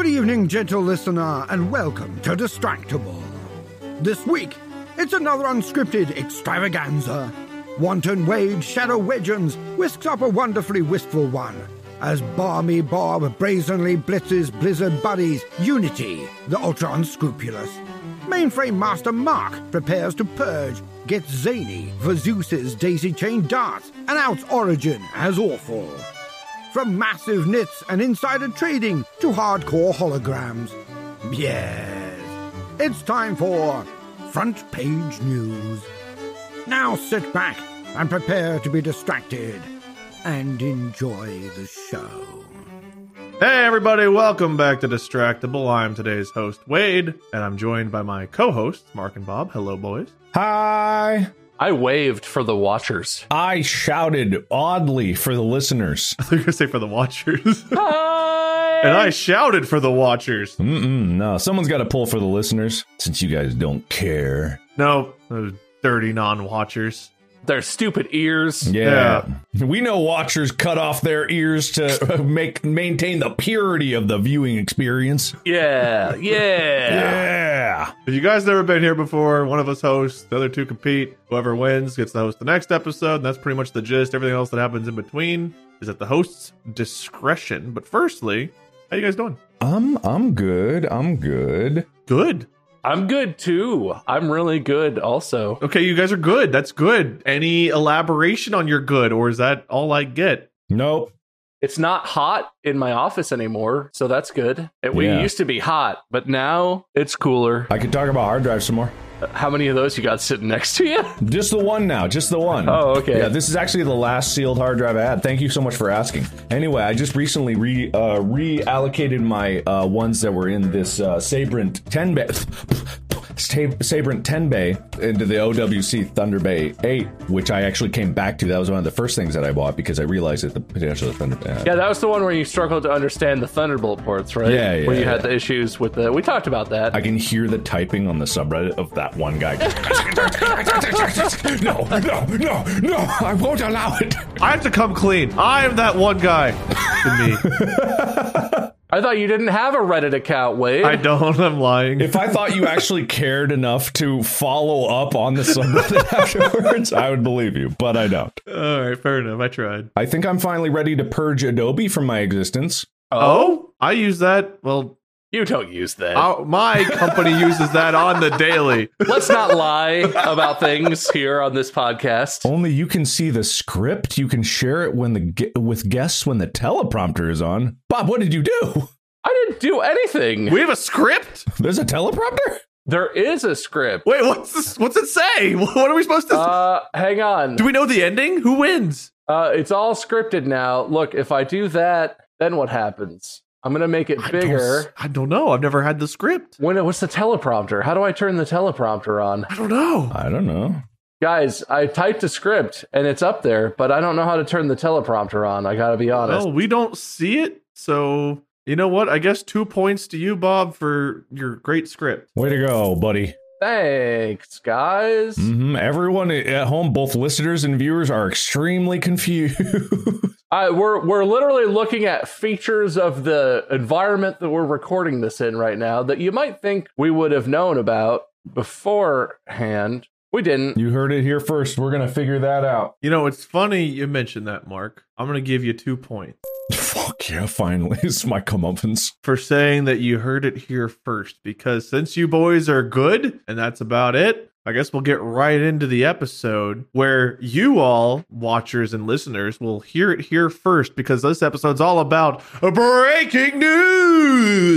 Good evening, gentle listener, and welcome to Distractable. This week, it's another unscripted extravaganza. Wanton Wade Shadow Wedgeons whisks up a wonderfully wistful one as Barmy Bob brazenly blitzes Blizzard buddies Unity, the ultra unscrupulous. Mainframe Master Mark prepares to purge, gets zany for Zeus's daisy chain darts, and outs Origin as awful. From massive knits and insider trading to hardcore holograms. Yes, it's time for front page news. Now sit back and prepare to be distracted and enjoy the show. Hey, everybody, welcome back to Distractable. I'm today's host, Wade, and I'm joined by my co hosts, Mark and Bob. Hello, boys. Hi. I waved for the watchers. I shouted oddly for the listeners. I thought you were going to say for the watchers. Hi. and I shouted for the watchers. Mm-mm, no, someone's got to pull for the listeners since you guys don't care. No, those dirty non watchers. Their stupid ears. Yeah. We know watchers cut off their ears to make maintain the purity of the viewing experience. Yeah, yeah. Yeah. If you guys never been here before, one of us hosts, the other two compete. Whoever wins gets to host the next episode. And that's pretty much the gist. Everything else that happens in between is at the host's discretion. But firstly, how you guys doing? I'm I'm good. I'm good. Good. I'm good too. I'm really good also. Okay, you guys are good. That's good. Any elaboration on your good, or is that all I get? Nope. It's not hot in my office anymore, so that's good. It, we Yeah. used to be hot, but now it's cooler. I could talk about hard drive some more. How many of those you got sitting next to you? Just the one now, just the one. Oh, okay. Yeah, this is actually the last sealed hard drive I had. Thank you so much for asking. Anyway, I just recently re uh, reallocated my uh, ones that were in this uh, Sabrent 10 bay. Sabrent 10 bay into the OWC Thunder Bay 8, which I actually came back to. That was one of the first things that I bought because I realized that the potential of Thunder. Uh, Yeah, that was the one where you struggled to understand the Thunderbolt ports, right? Yeah, yeah, Where you yeah. had the issues with the. We talked about that. I can hear the typing on the subreddit of that one guy. no, no, no, no! I won't allow it. I have to come clean. I am that one guy. to me. I thought you didn't have a Reddit account, Wade. I don't. I'm lying. If I thought you actually cared enough to follow up on the subreddit afterwards, I would believe you, but I don't. All right, fair enough. I tried. I think I'm finally ready to purge Adobe from my existence. Oh, I use that. Well, You don't use that. our- my company uses that on the daily. Let's not lie about things here on this podcast. Only you can see the script. You can share it when the with guests when the teleprompter is on. Bob, what did you do? I didn't do anything. We have a script. There's a teleprompter. there is a script. Wait, what's this? What's it say? What are we supposed to? Uh, hang on. do we know the ending? Who wins? Uh, it's all scripted now. Look, if I do that, then what happens? I'm gonna make it I don't bigger. I don't know. I've never had the script. When what's the teleprompter? How do I turn the teleprompter on? I don't know. I don't know. Guys, I typed a script and it's up there, but I don't know how to turn the teleprompter on. I gotta be honest. Well, we don't see it, so you know what? I guess two points to you, Bob, for your great script. Way to go, buddy. Thanks, guys. hmm Everyone at home, both listeners and viewers, are extremely confused. I, we're we're literally looking at features of the environment that we're recording this in right now that you might think we would have known about beforehand. We didn't. you heard it here first. We're gonna figure that out. You know, it's funny you mentioned that, Mark. I'm going to give you two points Fuck yeah! Finally, it's my comeuppance. for saying that you heard it here first. Because since you boys are good, and that's about it, I guess we'll get right into the episode where you all, watchers and listeners, will hear it here first. Because this episode's all about breaking news.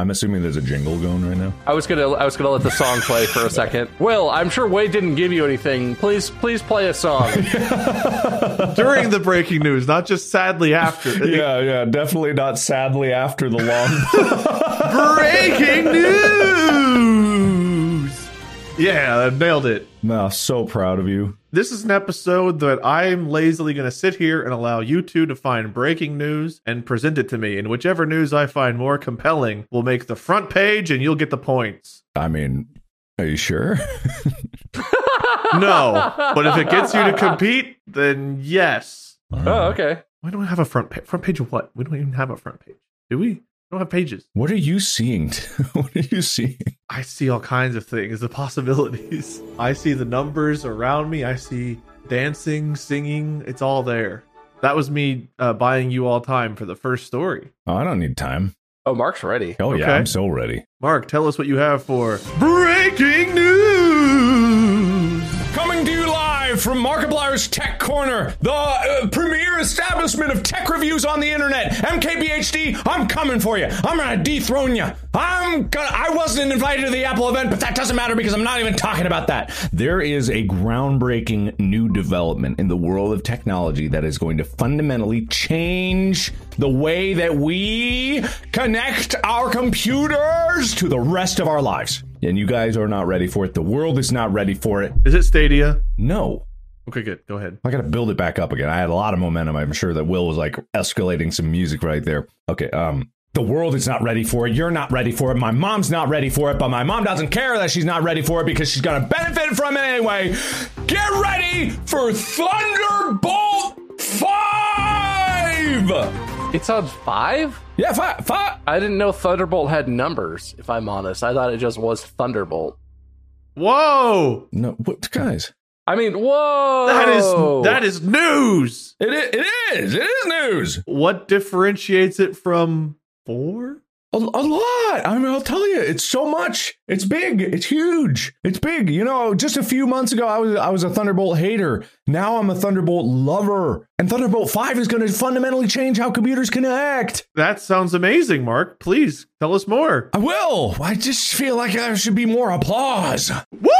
I'm assuming there's a jingle going right now. I was gonna I was gonna let the song play for a second. Will, I'm sure Wade didn't give you anything. Please please play a song. During the breaking news, not just sadly after. Yeah, yeah, definitely not. Sadly, after the long. Breaking news! Yeah, I nailed it. no, so proud of you. This is an episode that I'm lazily going to sit here and allow you two to find breaking news and present it to me. And whichever news I find more compelling will make the front page and you'll get the points. I mean, are you sure? No, but if it gets you to compete, then yes. oh, okay. Why don't we have a front page? Front page of what? We don't even have a front page. Do we? I don't have pages. What are you seeing? what are you seeing? I see all kinds of things, the possibilities. I see the numbers around me. I see dancing, singing. It's all there. That was me uh, buying you all time for the first story. Oh, I don't need time. Oh, Mark's ready. Oh yeah, Okay. I'm so ready. Mark, tell us what you have for breaking news. Coming to you live from Markiplier's Tech Corner, the premier establishment of tech reviews on the internet. MKBHD, I'm coming for you. I'm gonna dethrone you. I'm gonna. I wasn't invited to the Apple event, but that doesn't matter because I'm not even talking about that. There is a groundbreaking new development in the world of technology that is going to fundamentally change the way that we connect our computers to the rest of our lives. And you guys are not ready for it. The world is not ready for it. Is it Stadia? No. Okay, good. Go ahead. I got to build it back up again. I had a lot of momentum. I'm sure that Will was like escalating some music right there. Okay, um the world is not ready for it. You're not ready for it. My mom's not ready for it, but my mom doesn't care that she's not ready for it because she's going to benefit from it anyway. Get ready for Thunderbolt 5! It's on five? Yeah, five, five. I didn't know Thunderbolt had numbers, if I'm honest. I thought it just was Thunderbolt. Whoa! No, what guys? I mean, whoa! That is that is news. It is, it is. It is news. What differentiates it from four? A, a lot. I mean, I'll tell you, it's so much. It's big. It's huge. It's big. You know, just a few months ago, I was I was a Thunderbolt hater. Now I'm a Thunderbolt lover. And Thunderbolt Five is going to fundamentally change how computers connect. That sounds amazing, Mark. Please tell us more. I will. I just feel like there should be more applause. Woo!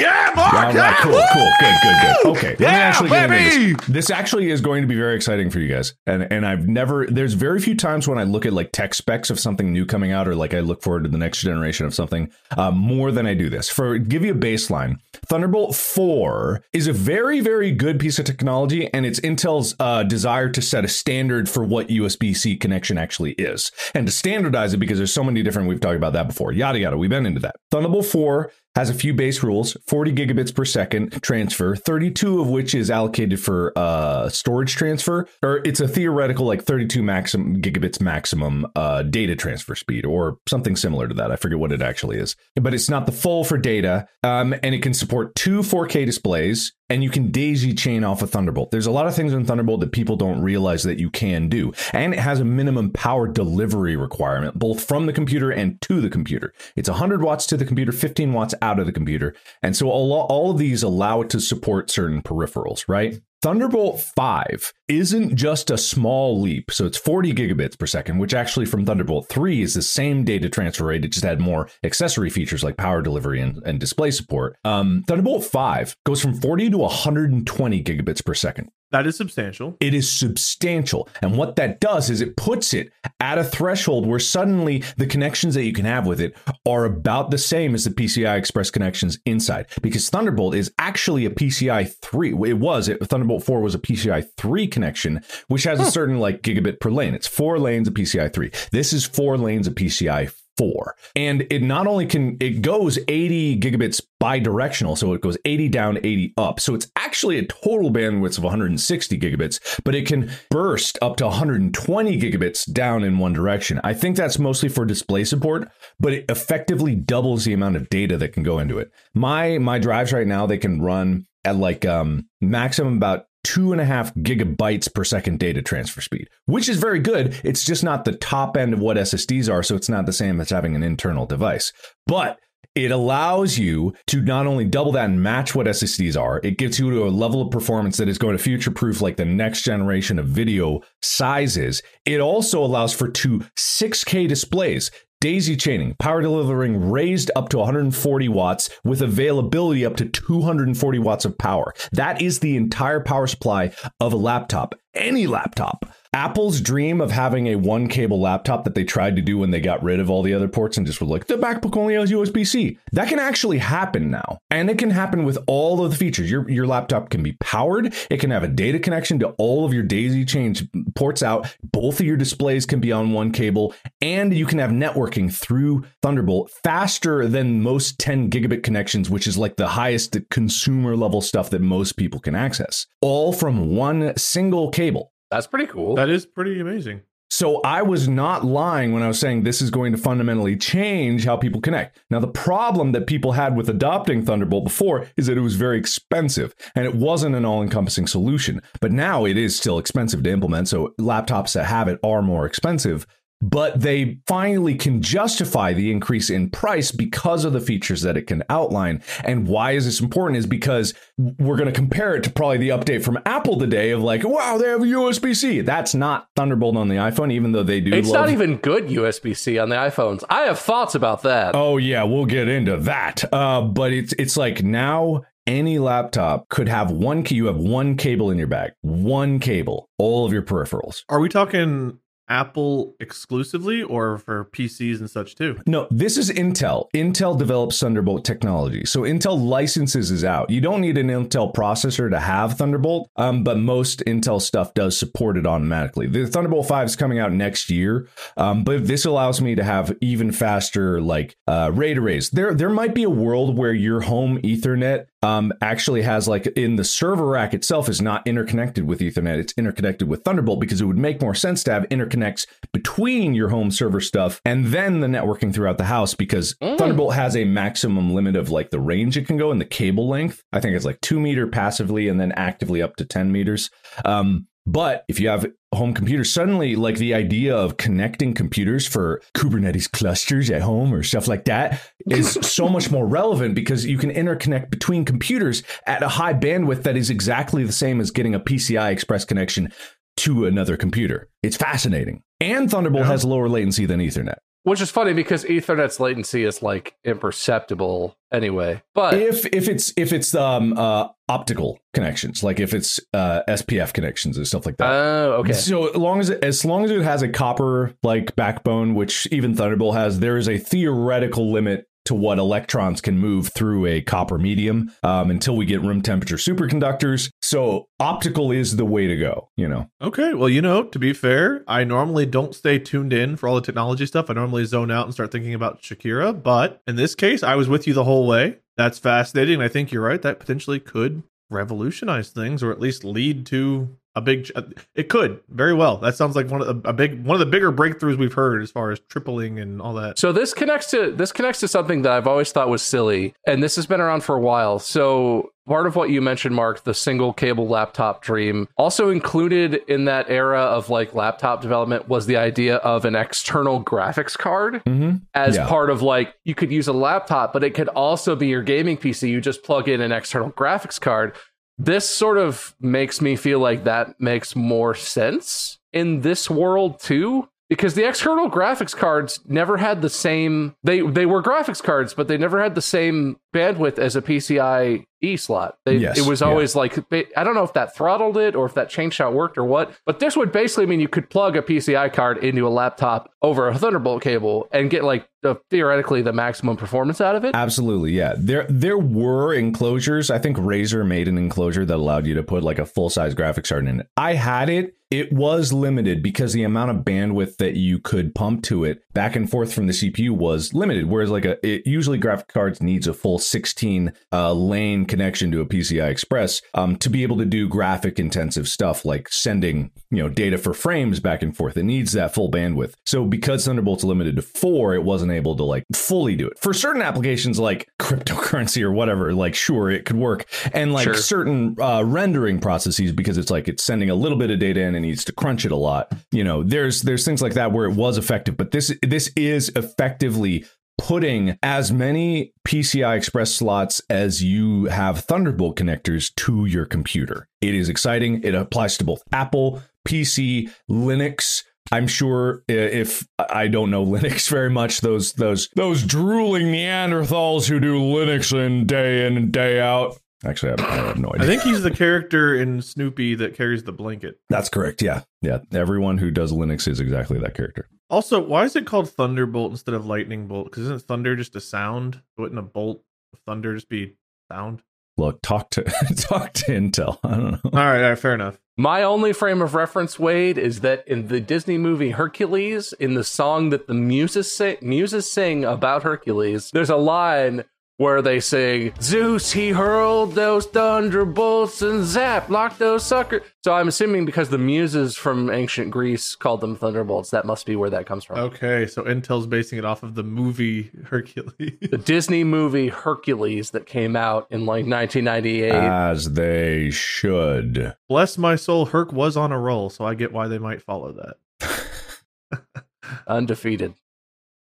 Yeah, Mark! All right, yeah, cool, woo! cool, good, good, good. Okay, let me Yeah, actually baby! this. This actually is going to be very exciting for you guys, and and I've never. There's very few times when I look at like tech specs of something new coming out, or like I look forward to the next generation of something uh, more than I do this. For give you a baseline, Thunderbolt Four is a very very good piece of technology, and it's Intel's uh, desire to set a standard for what USB C connection actually is, and to standardize it because there's so many different. We've talked about that before. Yada yada. We've been into that. Thunderbolt Four has a few base rules 40 gigabits per second transfer 32 of which is allocated for uh, storage transfer or it's a theoretical like 32 maximum gigabits maximum uh, data transfer speed or something similar to that i forget what it actually is but it's not the full for data um, and it can support two 4k displays and you can daisy chain off of Thunderbolt. There's a lot of things in Thunderbolt that people don't realize that you can do. And it has a minimum power delivery requirement, both from the computer and to the computer. It's 100 watts to the computer, 15 watts out of the computer. And so all, all of these allow it to support certain peripherals, right? Thunderbolt 5 isn't just a small leap. So it's 40 gigabits per second, which actually from Thunderbolt 3 is the same data transfer rate. It just had more accessory features like power delivery and, and display support. Um, Thunderbolt 5 goes from 40 to 120 gigabits per second. That is substantial. It is substantial. And what that does is it puts it at a threshold where suddenly the connections that you can have with it are about the same as the PCI Express connections inside. Because Thunderbolt is actually a PCI 3. It was, it, Thunderbolt 4 was a PCI 3 connection, which has a hmm. certain like gigabit per lane. It's four lanes of PCI 3. This is four lanes of PCI four. And it not only can, it goes 80 gigabits bi-directional. So it goes 80 down, 80 up. So it's actually a total bandwidth of 160 gigabits, but it can burst up to 120 gigabits down in one direction. I think that's mostly for display support, but it effectively doubles the amount of data that can go into it. My, my drives right now, they can run at like um maximum about two and a half gigabytes per second data transfer speed, which is very good. It's just not the top end of what SSDs are, so it's not the same as having an internal device. But it allows you to not only double that and match what SSDs are, it gets you to a level of performance that is going to future proof like the next generation of video sizes. It also allows for two 6K displays. Daisy chaining, power delivering raised up to 140 watts with availability up to 240 watts of power. That is the entire power supply of a laptop, any laptop. Apple's dream of having a one cable laptop that they tried to do when they got rid of all the other ports and just were like, the MacBook only has USB C. That can actually happen now. And it can happen with all of the features. Your, your laptop can be powered, it can have a data connection to all of your daisy chain ports out. Both of your displays can be on one cable, and you can have networking through Thunderbolt faster than most 10 gigabit connections, which is like the highest consumer level stuff that most people can access, all from one single cable. That's pretty cool. That is pretty amazing. So I was not lying when I was saying this is going to fundamentally change how people connect. Now, the problem that people had with adopting Thunderbolt before is that it was very expensive and it wasn't an all encompassing solution. But now it is still expensive to implement. So laptops that have it are more expensive but they finally can justify the increase in price because of the features that it can outline. And why is this important? Is because we're going to compare it to probably the update from Apple today of like, wow, they have USB C. That's not Thunderbolt on the iPhone, even though they do. It's love- not even good USB C on the iPhones. I have thoughts about that. Oh yeah, we'll get into that. Uh, but it's it's like now any laptop could have one key. You have one cable in your bag, one cable, all of your peripherals. Are we talking Apple exclusively or for PCs and such too? No, this is Intel. Intel develops Thunderbolt technology. So Intel licenses is out. You don't need an Intel processor to have Thunderbolt, um, but most Intel stuff does support it automatically. The Thunderbolt 5 is coming out next year, um, but this allows me to have even faster like uh, RAID arrays. There, there might be a world where your home Ethernet um, actually has like in the server rack itself is not interconnected with Ethernet. It's interconnected with Thunderbolt because it would make more sense to have interconnects between your home server stuff and then the networking throughout the house because mm. Thunderbolt has a maximum limit of like the range it can go and the cable length. I think it's like two meter passively and then actively up to 10 meters. Um, but if you have home computers, suddenly like the idea of connecting computers for Kubernetes clusters at home or stuff like that is so much more relevant because you can interconnect between computers at a high bandwidth that is exactly the same as getting a PCI Express connection to another computer. It's fascinating. And Thunderbolt yeah. has lower latency than Ethernet. Which is funny because Ethernet's latency is like imperceptible anyway. But if if it's if it's um uh optical connections, like if it's uh SPF connections and stuff like that. Oh, okay. So as long as it, as long as it has a copper like backbone, which even Thunderbolt has, there is a theoretical limit to what electrons can move through a copper medium um, until we get room temperature superconductors. So optical is the way to go, you know. Okay, well, you know, to be fair, I normally don't stay tuned in for all the technology stuff. I normally zone out and start thinking about Shakira, but in this case, I was with you the whole way. That's fascinating. I think you're right. That potentially could revolutionize things or at least lead to a big it could very well. That sounds like one of the, a big one of the bigger breakthroughs we've heard as far as tripling and all that. So this connects to this connects to something that i've always thought was silly and this has been around for a while. So part of what you mentioned mark the single cable laptop dream also included in that era of like laptop development was the idea of an external graphics card mm-hmm. as yeah. part of like you could use a laptop but it could also be your gaming pc you just plug in an external graphics card this sort of makes me feel like that makes more sense in this world too because the external graphics cards never had the same they they were graphics cards but they never had the same bandwidth as a PCI E slot. They, yes, it was always yeah. like I don't know if that throttled it or if that change shot worked or what. But this would basically mean you could plug a PCI card into a laptop over a Thunderbolt cable and get like the, theoretically the maximum performance out of it. Absolutely, yeah. There there were enclosures. I think Razer made an enclosure that allowed you to put like a full size graphics card in it. I had it. It was limited because the amount of bandwidth that you could pump to it back and forth from the CPU was limited. Whereas like a it, usually graphic cards needs a full 16 uh, lane connection to a PCI Express um, to be able to do graphic intensive stuff like sending you know data for frames back and forth. It needs that full bandwidth. So because Thunderbolt's limited to four, it wasn't able to like fully do it for certain applications like cryptocurrency or whatever. Like sure, it could work, and like sure. certain uh, rendering processes because it's like it's sending a little bit of data in and needs to crunch it a lot. You know, there's there's things like that where it was effective, but this this is effectively putting as many PCI Express slots as you have Thunderbolt connectors to your computer. It is exciting. It applies to both Apple, PC, Linux. I'm sure uh, if I don't know Linux very much, those those those drooling Neanderthals who do Linux in day in and day out. Actually, I have, I have no idea. I think he's the character in Snoopy that carries the blanket. That's correct. Yeah, yeah. Everyone who does Linux is exactly that character. Also, why is it called Thunderbolt instead of Lightning Bolt? Because isn't thunder just a sound? Wouldn't a bolt of thunder just be sound? Look, talk to talk to Intel. I don't know. All right, all right, fair enough. My only frame of reference, Wade, is that in the Disney movie Hercules, in the song that the muses sing, muses sing about Hercules, there's a line where they sing Zeus he hurled those thunderbolts and zap locked those suckers. So I'm assuming because the muses from ancient Greece called them thunderbolts, that must be where that comes from. Okay, so Intel's basing it off of the movie Hercules. The Disney movie Hercules that came out in like 1998. As they should. Bless my soul, Herc was on a roll, so I get why they might follow that. undefeated.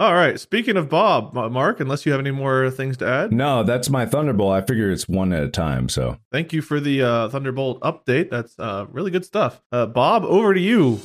All right. Speaking of Bob, Mark, unless you have any more things to add, No, that's my Thunderbolt. I figure it's one at a time. So thank you for the uh, Thunderbolt update. That's uh, really good stuff. Uh, Bob, over to you.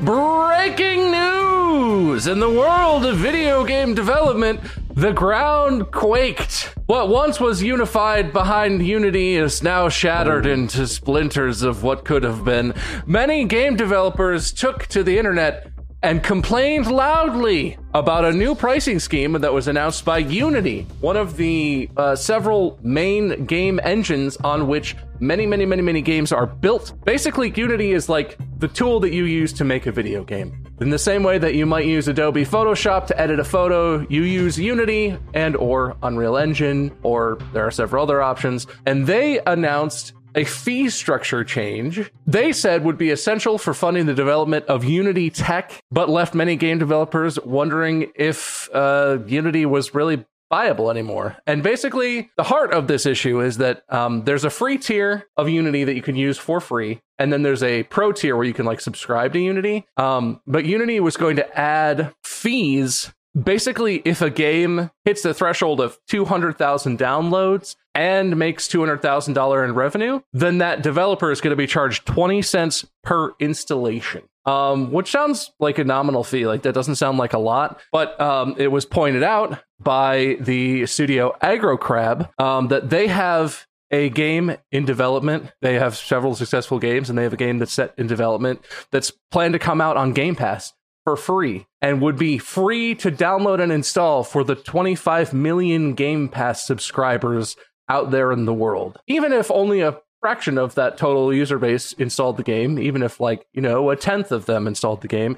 Breaking news! In the world of video game development, the ground quaked. What once was unified behind Unity is now shattered into splinters of what could have been. Many game developers took to the internet and complained loudly about a new pricing scheme that was announced by Unity, one of the uh, several main game engines on which many, many, many, many games are built. Basically, Unity is like the tool that you use to make a video game. In the same way that you might use Adobe Photoshop to edit a photo, you use Unity and or Unreal Engine, or there are several other options. And they announced a fee structure change they said would be essential for funding the development of Unity tech, but left many game developers wondering if uh, Unity was really viable anymore. And basically, the heart of this issue is that um, there's a free tier of Unity that you can use for free. And then there's a pro tier where you can like subscribe to Unity. Um, but Unity was going to add fees basically if a game hits the threshold of 200,000 downloads and makes $200,000 in revenue, then that developer is going to be charged 20 cents per installation. Um, which sounds like a nominal fee. Like that doesn't sound like a lot, but um, it was pointed out by the studio Aggro Crab um, that they have a game in development. They have several successful games, and they have a game that's set in development that's planned to come out on Game Pass for free and would be free to download and install for the 25 million Game Pass subscribers out there in the world. Even if only a fraction of that total user base installed the game, even if like, you know, a tenth of them installed the game,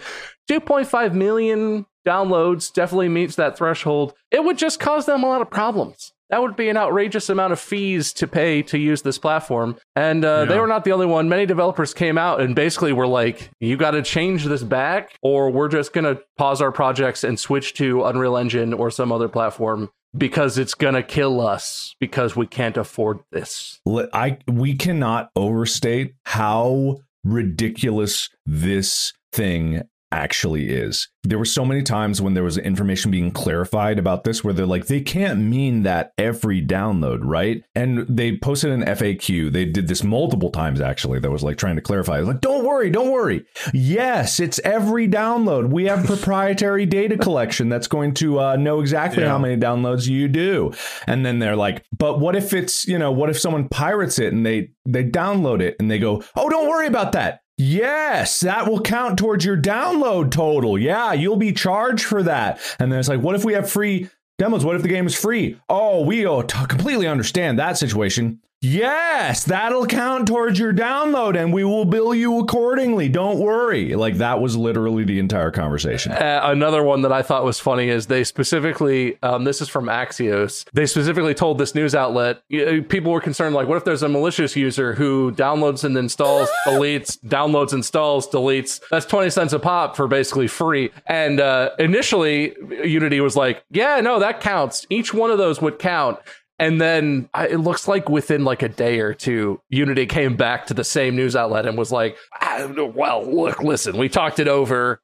2.5 million downloads definitely meets that threshold. It would just cause them a lot of problems. That would be an outrageous amount of fees to pay to use this platform. And uh, they were not the only one. Many developers came out and basically were like, you got to change this back, or we're just going to pause our projects and switch to Unreal Engine or some other platform because it's going to kill us because we can't afford this. I we cannot overstate how ridiculous this thing actually is. There were so many times when there was information being clarified about this where they're like they can't mean that every download, right? And they posted an FAQ. They did this multiple times actually that was like trying to clarify. Like, "Don't worry, don't worry. Yes, it's every download. We have proprietary data collection that's going to uh, know exactly Yeah. how many downloads you do." And then they're like, "But what if it's, you know, what if someone pirates it and they they download it and they go, "Oh, don't worry about that." Yes, that will count towards your download total. Yeah, you'll be charged for that. And then it's like, what if we have free demos? What if the game is free? Oh, we t- completely understand that situation. Yes, that'll count towards your download and we will bill you accordingly. Don't worry. Like that was literally the entire conversation. Uh, another one that I thought was funny is they specifically, um, this is from Axios, they specifically told this news outlet, people were concerned, like, what if there's a malicious user who downloads and installs, deletes, downloads, installs, deletes? That's 20 cents a pop for basically free. And uh, initially, Unity was like, yeah, no, that counts. Each one of those would count. And then I- it looks like within like a day or two, Unity came back to the same news outlet and was like, "Ah, "Well, look, listen, we talked it over.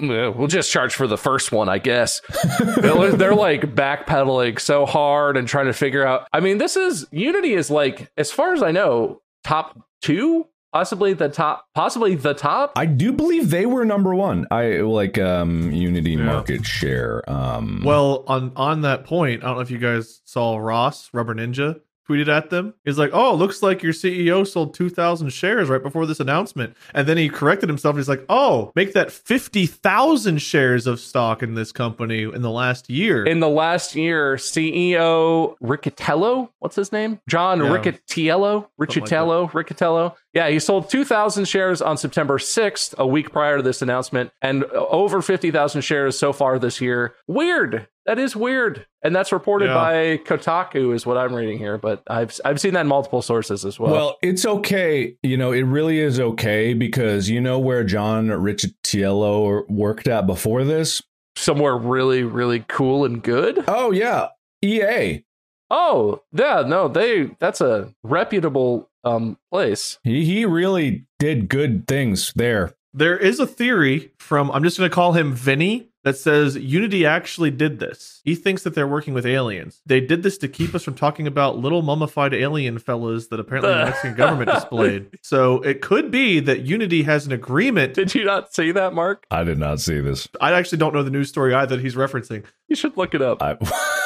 We'll just charge for the first one, I guess." they're, they're like backpedaling so hard and trying to figure out. I mean, this is Unity is like, as far as I know, top two, possibly the top, possibly the top. I do believe they were number one. I like um Unity market share. Um Well, on on that point, I don't know if you guys saw Ross Rubber Ninja tweeted at them. He's like, "Oh, looks like your CEO sold two thousand shares right before this announcement," and then he corrected himself. He's like, "Oh, make that fifty thousand shares of stock in this company in the last year." In the last year, CEO Riccatello, what's his name? John Yeah. Riccatello, Riccatello, Riccatello. Yeah, he sold 2,000 shares on September 6th, a week prior to this announcement, and over 50,000 shares so far this year. Weird. That is weird. And that's reported Yeah. by Kotaku, is what I'm reading here, but I've, I've seen that in multiple sources as well. Well, it's okay. You know, it really is okay because you know where John Riccitiello worked at before this? Somewhere really, really cool and good. Oh, yeah. EA. Oh, yeah, no, they that's a reputable um place. He, he really did good things there. there is a theory from I'm just going to call him Vinny that says Unity actually did this. He thinks that they're working with aliens. They did this to keep us from talking about little mummified alien fellas that apparently the Mexican government displayed. So it could be that Unity has an agreement. Did you not see that, Mark? I did not see this. I actually don't know the news story either that he's referencing. You should look it up. I,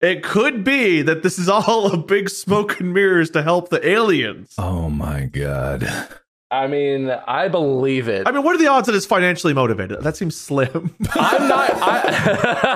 It could be that this is all a big smoke and mirrors to help the aliens. oh my god. I mean, I believe it. I mean, what are the odds that it's financially motivated? That seems slim. I'm not.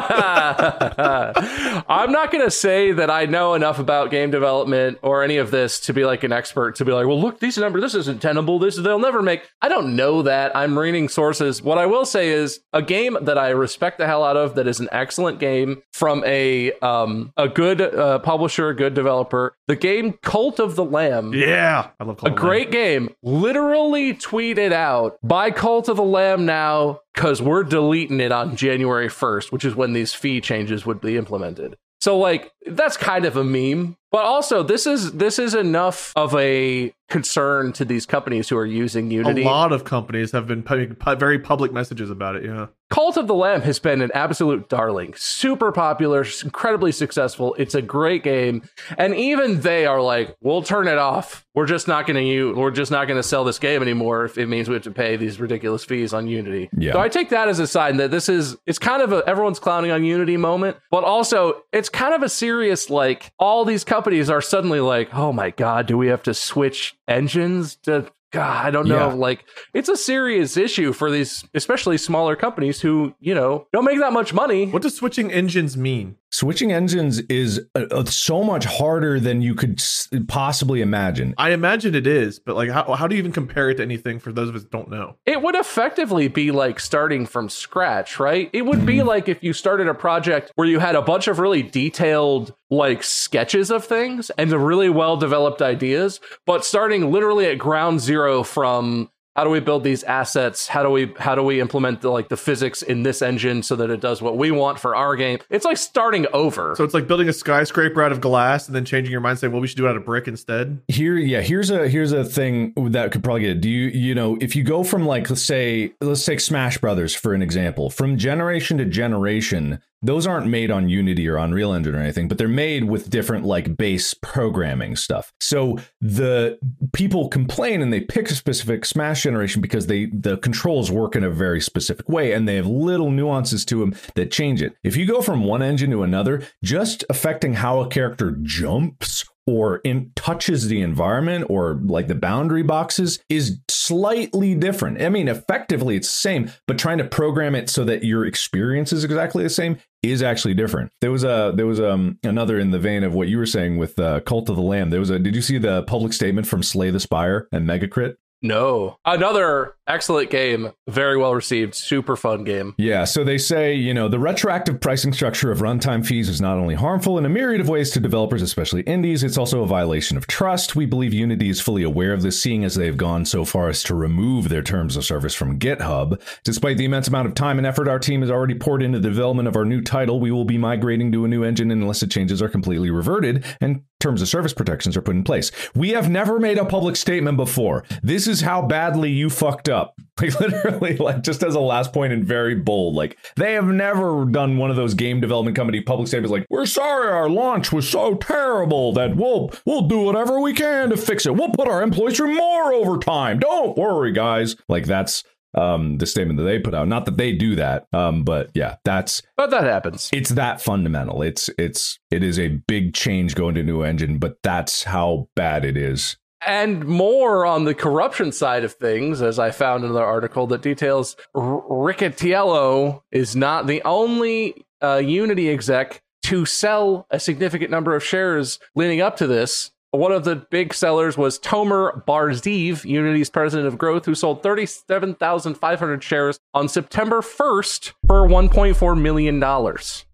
I, I'm not going to say that I know enough about game development or any of this to be like an expert to be like, well, look, these numbers, this isn't tenable. This they'll never make. I don't know that. I'm reading sources. What I will say is a game that I respect the hell out of that is an excellent game from a um a good uh, publisher, a good developer. The game Cult of the Lamb. yeah, I love Cult A great game, literally tweeted out by Cult of the Lamb now because we're deleting it on January 1st, which is when these fee changes would be implemented. So like that's kind of a meme, but also this is this is enough of a concern to these companies who are using Unity. A lot of companies have been putting pu- very public messages about it. Yeah. Cult of the Lamb has been an absolute darling, super popular, incredibly successful. It's a great game, and even they are like, "We'll turn it off. We're just not going to use. We're just not going to sell this game anymore if it means we have to pay these ridiculous fees on Unity." Yeah. So I take that as a sign that this is it's kind of a everyone's clowning on Unity moment, but also it's kind of a serious like all these companies are suddenly like, "Oh my god, do we have to switch engines to?" God, I don't know. Yeah. Like, it's a serious issue for these, especially smaller companies who, you know, don't make that much money. What does switching engines mean? Switching engines is uh, uh, so much harder than you could s- possibly imagine. I imagine it is, but like, how, how do you even compare it to anything for those of us that don't know? It would effectively be like starting from scratch, right? It would be like if you started a project where you had a bunch of really detailed, like sketches of things and the really well developed ideas, but starting literally at ground zero from how do we build these assets? How do we how do we implement the like the physics in this engine so that it does what we want for our game? It's like starting over. So it's like building a skyscraper out of glass and then changing your mind, saying, "Well, we should do it out of brick instead." Here, yeah, here's a here's a thing that could probably get. it. Do you you know if you go from like let's say let's take Smash Brothers for an example, from generation to generation, those aren't made on Unity or Unreal Engine or anything, but they're made with different like base programming stuff. So the people complain and they pick a specific Smash generation because they the controls work in a very specific way and they have little nuances to them that change it. If you go from one engine to another, just affecting how a character jumps or in touches the environment or like the boundary boxes is slightly different. I mean, effectively it's the same, but trying to program it so that your experience is exactly the same is actually different. There was a there was um another in the vein of what you were saying with uh, Cult of the Lamb. There was a did you see the public statement from Slay the Spire and Megacrit? No. Another excellent game, very well received, super fun game. Yeah, so they say, you know, the retroactive pricing structure of runtime fees is not only harmful in a myriad of ways to developers, especially indies, it's also a violation of trust. We believe Unity is fully aware of this, seeing as they've gone so far as to remove their terms of service from GitHub. Despite the immense amount of time and effort our team has already poured into the development of our new title, we will be migrating to a new engine unless the changes are completely reverted and terms of service protections are put in place. We have never made a public statement before. This is how badly you fucked up. Like literally, like just as a last point and very bold. Like they have never done one of those game development company public statements like, we're sorry our launch was so terrible that we'll we'll do whatever we can to fix it. We'll put our employees through more overtime. Don't worry, guys. Like that's um the statement that they put out not that they do that um but yeah that's But that happens. it's that fundamental it's it's it is a big change going to a new engine but that's how bad it is And more on the corruption side of things, as I found another article that details R- Riccitiello is not the only uh, Unity exec to sell a significant number of shares leading up to this. One of the big sellers was Tomer Bar-Zeev, Unity's president of growth, who sold 37,500 shares on September 1st for $1.4 million.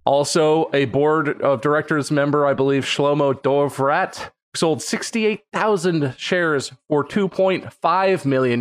Also, a board of directors member, I believe Shlomo Dovrat, sold 68,000 shares for $2.5 million.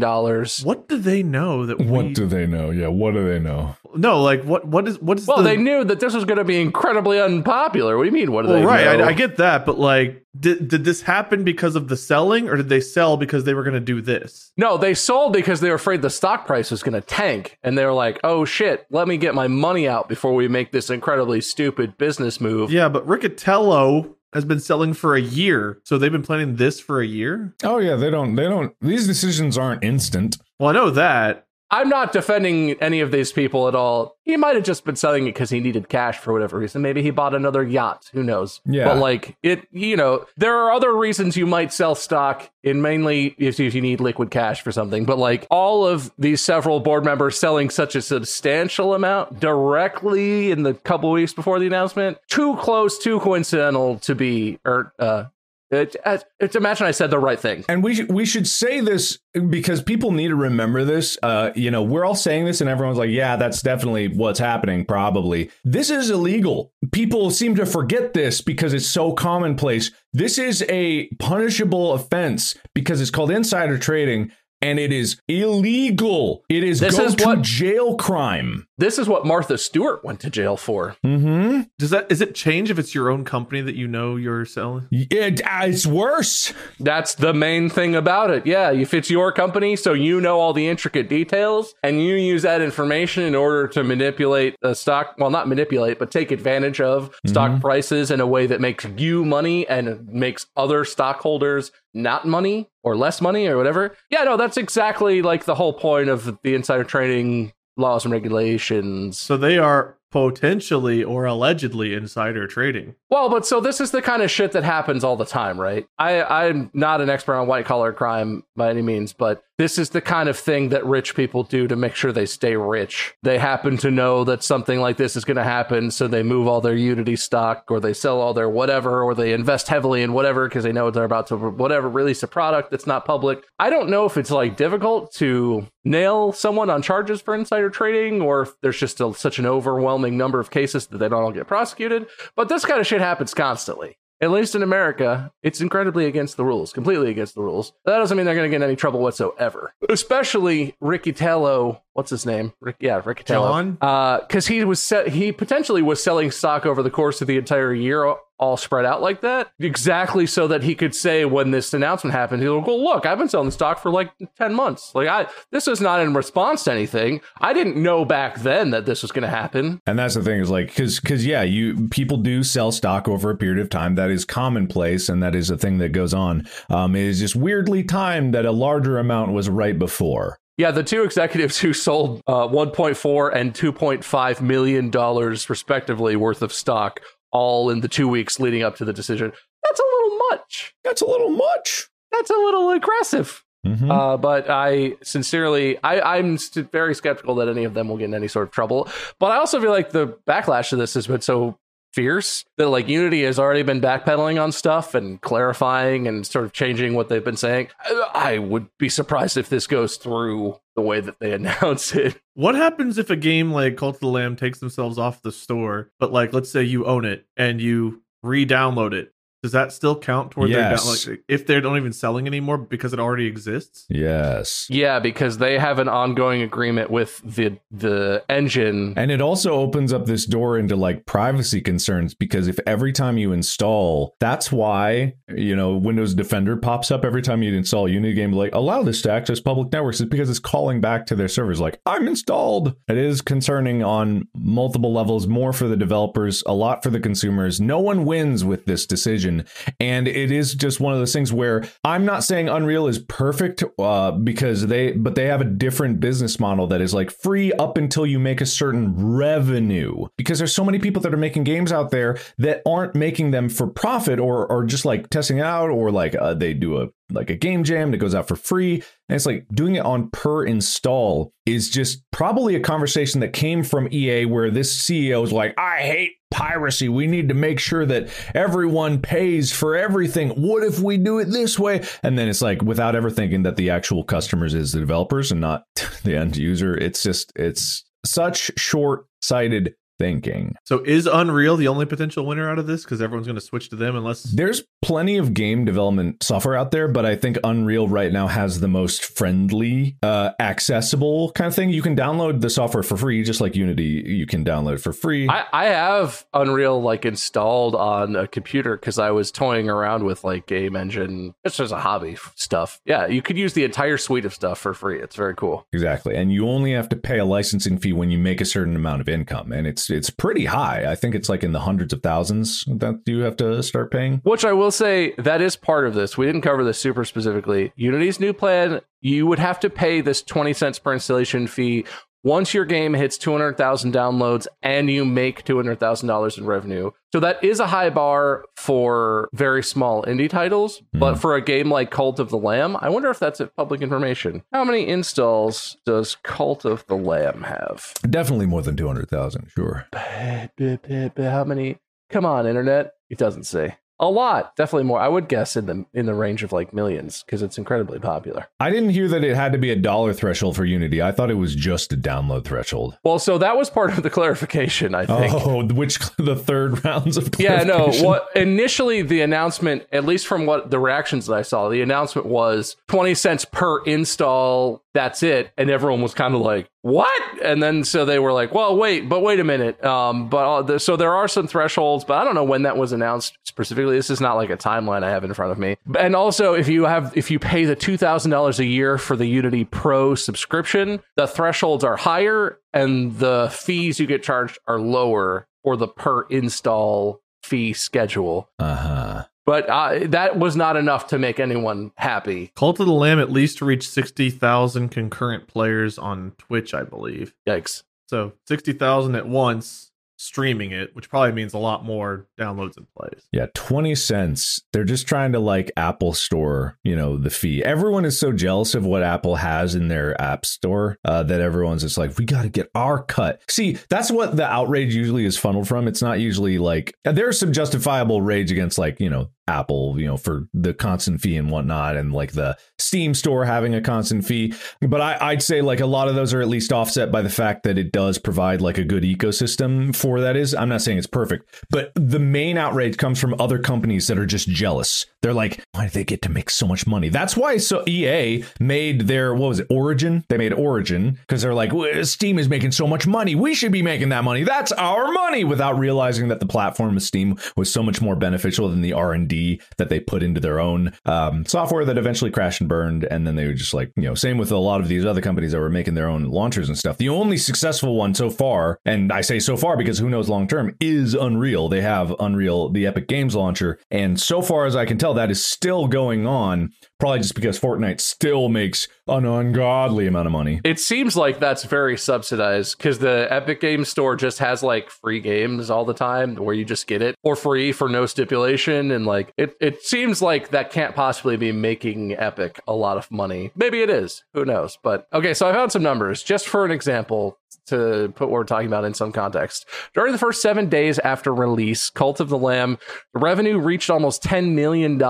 What do they know that what do they know yeah what do they know No, like what what is what is Well, the they knew that this was going to be incredibly unpopular. What do you mean? What do Well, they right, know? I, I get that, but like did did this happen because of the selling or did they sell because they were going to do this? No, they sold because they were afraid the stock price was going to tank. And they were like, oh shit, let me get my money out before we make this incredibly stupid business move. Yeah, but Riccatello has been selling for a year. So they've been planning this for a year? oh yeah they don't they don't these decisions aren't instant Well, I know that. I'm not defending any of these people at all. He might have just been selling it because he needed cash for whatever reason. Maybe he bought another yacht. Who knows? Yeah. But like it, you know, there are other reasons you might sell stock. In mainly if, if you need liquid cash for something. But like all of these several board members selling such a substantial amount directly in the couple weeks before the announcement, too close, too coincidental to be or uh. It, it, it's imagine I said the right thing. and we should we should say this because people need to remember this. Uh you know we're all saying this and everyone's like yeah that's definitely what's happening probably. This is illegal. People seem to forget this because it's so commonplace. This is a punishable offense because it's called insider trading and it is illegal it is This go is to what- jail crime This is what Martha Stewart went to jail for. mm-hmm Does that is it change if it's your own company that you know you're selling? it, uh, it's worse That's the main thing about it. Yeah, if it's your company, so you know all the intricate details, and you use that information in order to manipulate the stock, well, not manipulate, but take advantage of stock prices in a way that makes you money and makes other stockholders not money or less money or whatever. Yeah, no, that's exactly like the whole point of the insider trading laws and regulations. So they are potentially or allegedly insider trading. Well, but so this is the kind of shit that happens all the time, right? I, I'm not an expert on white collar crime by any means, but this is the kind of thing that rich people do to make sure they stay rich. They happen to know that something like this is going to happen, so they move all their Unity stock or they sell all their whatever or they invest heavily in whatever because they know they're about to whatever release a product that's not public. I don't know if it's like difficult to nail someone on charges for insider trading or if there's just a, such an overwhelming number of cases that they don't all get prosecuted. But this kind of shit happens constantly. At least in America, it's incredibly against the rules, completely against the rules. That doesn't mean they're going to get any trouble whatsoever. Especially Ricky Tello, what's his name? Rick, yeah, Ricky Tello. John? Because he was se- he potentially was selling stock over the course of the entire year, all spread out like that, exactly so that he could say when this announcement happened, he'll go, "Look, I've been selling stock for like ten months. Like I, this is not in response to anything. I didn't know back then that this was going to happen. And that's the thing is like because because yeah, you people do sell stock over a period of time. That is commonplace, and that is a thing that goes on. Um, it is just weirdly timed that a larger amount was right before. Yeah, the two executives who sold uh, 1.4 and 2.5 million dollars respectively worth of stock all in the two weeks leading up to the decision. That's a little much. That's a little much. That's a little aggressive. Mhm. Uh, but I sincerely, I, I'm st- very skeptical that any of them will get in any sort of trouble. But I also feel like the backlash to this has been so fierce that like Unity has already been backpedaling on stuff and clarifying and sort of changing what they've been saying. I, would be surprised if this goes through the way that they announce it. What happens if a game like Cult of the Lamb takes themselves off the store, but like let's say you own it and you re-download it? Does that still count toward Yes. their down, like if they're not even selling anymore because it already exists? Yes. Yeah, because they have an ongoing agreement with the the engine. And it also opens up this door into like privacy concerns because if every time you install, that's why, you know, Windows Defender pops up every time you install a Unity game, like allow this to access public networks, is because it's calling back to their servers like, I'm installed. It is concerning on multiple levels, more for the developers, a lot for the consumers. No one wins with this decision. And it is just one of those things where I'm not saying Unreal is perfect uh, because they, but they have a different business model that is like free up until you make a certain revenue. Because there's so many people that are making games out there that aren't making them for profit or or just like testing out or like uh, they do a like a game jam that goes out for free. And it's like doing it on per install is just probably a conversation that came from EA where this CEO is like I hate piracy. We need to make sure that everyone pays for everything. What if we do it this way? And then it's like without ever thinking that the actual customers is the developers and not the end user it's just it's such short-sighted thinking So is Unreal the only potential winner out of this? Because everyone's going to switch to them unless There's plenty of game development software out there, but I think Unreal right now has the most friendly, uh, accessible kind of thing. You can download the software for free, just like Unity. You can download for free. I, I have Unreal like installed on a computer because I was toying around with like game engine. It's just a hobby stuff. Yeah, you could use the entire suite of stuff for free. It's very cool. exactly, and you only have to pay a licensing fee when you make a certain amount of income, and it's it's pretty high. I think it's like in the hundreds of thousands that you have to start paying. Which I will say that is part of this. We didn't cover this super specifically. Unity's new plan, you would have to pay this 20 cents per installation fee once your game hits 200,000 downloads and you make $200,000 in revenue. So that is a high bar for very small indie titles, but mm-hmm. for a game like Cult of the Lamb, I wonder if that's public information. How many installs does Cult of the Lamb have? Definitely more than two hundred thousand. Sure. How many? Come on, internet. It doesn't say. A lot, definitely more. I would guess in the in the range of like millions because it's incredibly popular. I didn't hear that it had to be a dollar threshold for Unity. I thought it was just a download threshold. Well, so that was part of the clarification, I think. Oh, which the third rounds of Yeah, no. What initially the announcement, at least from what the reactions that I saw, the announcement was twenty cents per install. That's it, and everyone was kind of like, "What?" And then so they were like, "Well, wait, but wait a minute." Um, but uh, so there are some thresholds, but I don't know when that was announced specifically. This is not like a timeline I have in front of me. And also, if you have if you pay the two thousand dollars a year for the Unity Pro subscription, the thresholds are higher, and the fees you get charged are lower for the per install fee schedule. Uh-huh. But uh, that was not enough to make anyone happy. Cult of the Lamb at least reached 60,000 concurrent players on Twitch, I believe. Yikes. So 60,000 at once streaming it, which probably means a lot more downloads and plays. Yeah, 20 cents. They're just trying to like Apple Store, you know, the fee. Everyone is so jealous of what Apple has in their app store uh, that everyone's just like, we got to get our cut. See, that's what the outrage usually is funneled from. It's not usually like, there's some justifiable rage against like, you know, Apple, you know, for the constant fee and whatnot, and like the Steam store having a constant fee. But I, I'd say like a lot of those are at least offset by the fact that it does provide like a good ecosystem for that is. I'm not saying it's perfect, but the main outrage comes from other companies that are just jealous. They're like, why do they get to make so much money? That's why so EA made their what was it, Origin? They made Origin because they're like, "Well, Steam is making so much money. We should be making that money. That's our money without realizing that the platform of Steam was so much more beneficial than the R and D that they put into their own um, software that eventually crashed and burned. And then they were just like, you know, same with a lot of these other companies that were making their own launchers and stuff. The only successful one so far, and I say so far because who knows long term, is Unreal. They have Unreal, the Epic Games launcher, and so far as I can tell, that is still going on. Probably just because Fortnite still makes an ungodly amount of money. It seems like that's very subsidized because the Epic Game Store just has like free games all the time where you just get it for free for no stipulation. And like it, it seems like that can't possibly be making Epic a lot of money. Maybe it is. Who knows? But okay, so I found some numbers just for an example to put what we're talking about in some context. During the first seven days after release, Cult of the Lamb, the revenue reached almost $10 million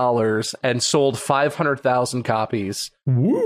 and sold 500,000 copies.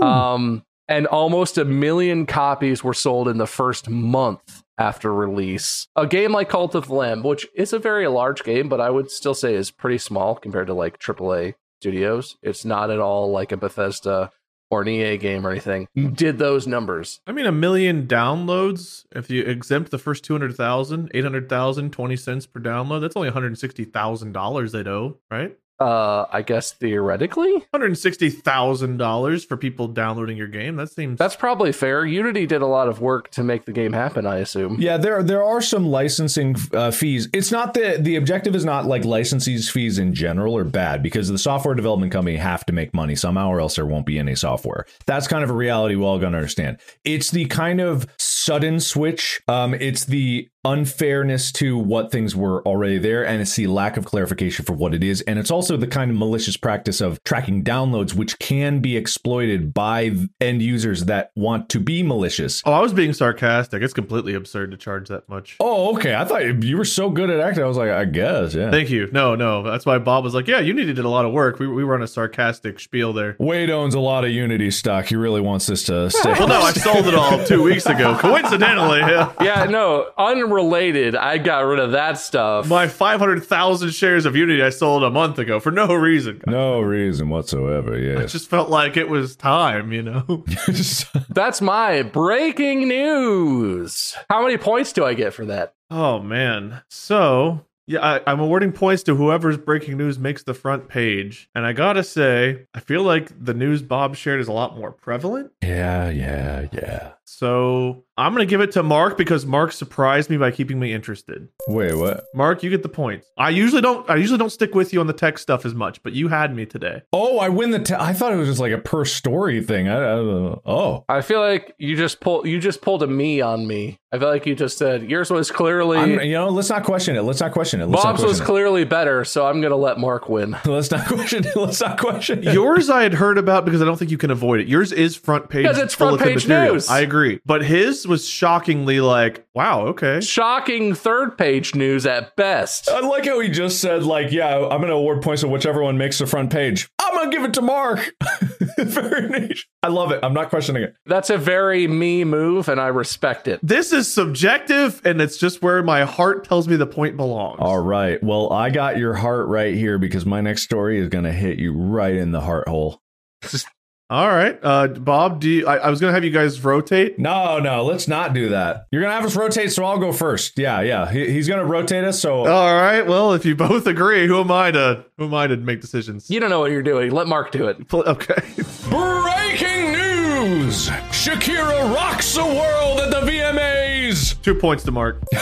Um, and almost a million copies were sold in the first month after release. A game like Cult of the Lamb, which is a very large game, but I would still say is pretty small compared to like AAA studios. It's not at all like a Bethesda or an EA game or anything. You did those numbers? I mean, a million downloads. If you exempt the first 200,000, 800,000, 20 cents per download, that's only $160,000 they'd owe, right? Uh, I guess theoretically, $160,000 for people downloading your game. That seems. that's probably fair. Unity did a lot of work to make the game happen. I assume. Yeah, there there are some licensing uh, fees. It's not the the objective is not like licensees fees in general are bad because the software development company have to make money somehow or else there won't be any software. That's kind of a reality we all gonna understand. It's the kind of sudden switch. Um, it's the unfairness to what things were already there and it's the lack of clarification for what it is and it's also the kind of malicious practice of tracking downloads which can be exploited by end users that want to be malicious Oh, I was being sarcastic. It's completely absurd to charge that much. oh okay i thought you were so good at acting i was like i guess yeah Thank you. No, no. That's why Bob was like, yeah, Unity did a lot of work. We, we were on a sarcastic spiel there. wade owns a lot of unity stock he really wants this to stay Well, no, I sold it all two weeks ago. Coincidentally, yeah. Yeah, no, unrelated. I got rid of that stuff. my 500,000 shares of Unity I sold a month ago for no reason. no reason whatsoever Yeah. It just felt like it was time, you know? That's my breaking news. How many points do I get for that? Oh, man. So, yeah, I, I'm awarding points to whoever's breaking news makes the front page. And I gotta say, I feel like the news Bob shared is a lot more prevalent. yeah yeah yeah So I'm gonna give it to Mark because Mark surprised me by keeping me interested. wait what Mark, you get the points. I usually don't. I usually don't stick with you on the tech stuff as much, but you had me today. oh i win the I thought it was just like a per story thing I, I don't know. oh I feel like you just pulled you just pulled a me on me. I feel like you just said yours was clearly I'm, you know, let's not question it. Let's not question it. Let's Bob's not was question clearly better, so I'm gonna let Mark win. it. Let's not question it. Let's not question it. Yours I had heard about because I don't think you can avoid it. Yours is front page. Because it's front page material. news. I agree, but his was shockingly like, wow, okay. Shocking third page news at best. I like how he just said, like, yeah, I'm going to award points to whichever one makes the front page. I'm going to give it to Mark. Very niche. I love it. I'm not questioning it. That's a very me move, and I respect it. This is subjective, and it's just where my heart tells me the point belongs. All right. Well, I got your heart right here because my next story is going to hit you right in the heart hole. All right, uh, Bob. Do you, I, I was gonna have you guys rotate. No, no, let's not do that. You're going to have us rotate, so I'll go first. Yeah, yeah. He, he's going to rotate us, so. All right. Well, if you both agree, who am I to who am I to make decisions? You don't know what you're doing. Let Mark do it. Okay. Breaking news! Shakira rocks the world at the VMAs! Two points to Mark.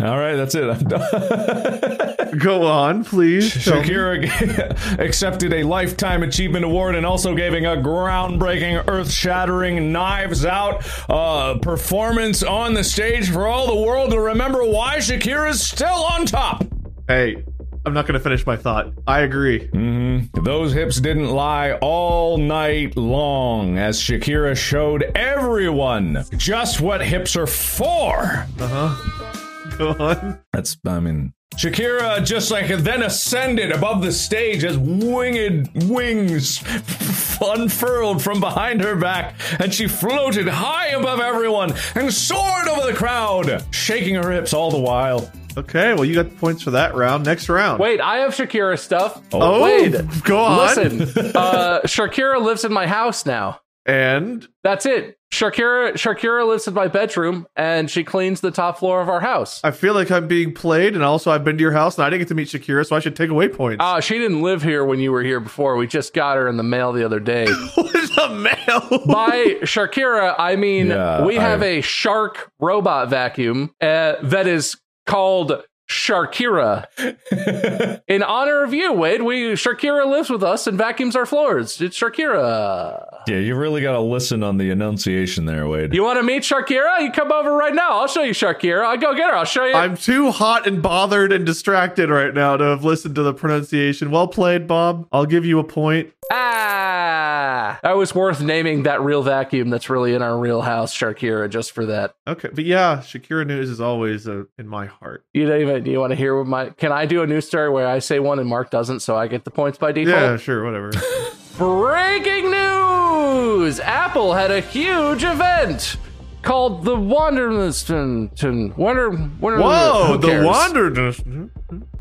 All right, that's it. I'm done. Go on, please. Shakira accepted a Lifetime Achievement Award and also giving a groundbreaking, earth shattering, knives out uh, performance on the stage for all the world to remember why Shakira is still on top. Hey, I'm not gonna finish my thought. I agree. Those hips didn't lie all night long as Shakira showed everyone just what hips are for. Uh huh. Go on. That's, I mean, Shakira just like then ascended above the stage as winged wings unfurled from behind her back, and she floated high above everyone and soared over the crowd, shaking her hips all the while. Okay. Well, you got the points for that round. Next round. Wait, I have Shakira stuff. Oh, Wade, go on. Listen, uh, Shakira lives in my house now. And That's it. Shakira Shakira lives in my bedroom and she cleans the top floor of our house. I feel like I'm being played, and also I've been to your house, and I didn't get to meet Shakira, so I should take away points. Ah, she didn't live here when you were here before. We just got her in the mail the other day. what is a mail? By Shakira, I mean Yeah, we have I- a shark robot vacuum uh, that is called Sharkira. In honor of you, Wade, we Sharkira lives with us and vacuums our floors. It's Sharkira. Yeah, you really got to listen on the enunciation there, Wade. You want to meet Sharkira? You come over right now. I'll show you Sharkira. I'll go get her. I'll show you. I'm too hot and bothered and distracted right now to have listened to the pronunciation. Well played, Bob. I'll give you a point. ah, that was worth naming that real vacuum that's really in our real house, Sharkira, just for that. Okay, but yeah, Shakira news is always uh, in my heart. You don't Do you want to hear what my? Can I do a news story where I say one and Mark doesn't, so I get the points by default? Yeah, sure, whatever. Breaking news! Apple had a huge event called the Wonderlust. Wonder, Wonder, Whoa, who the wanderness.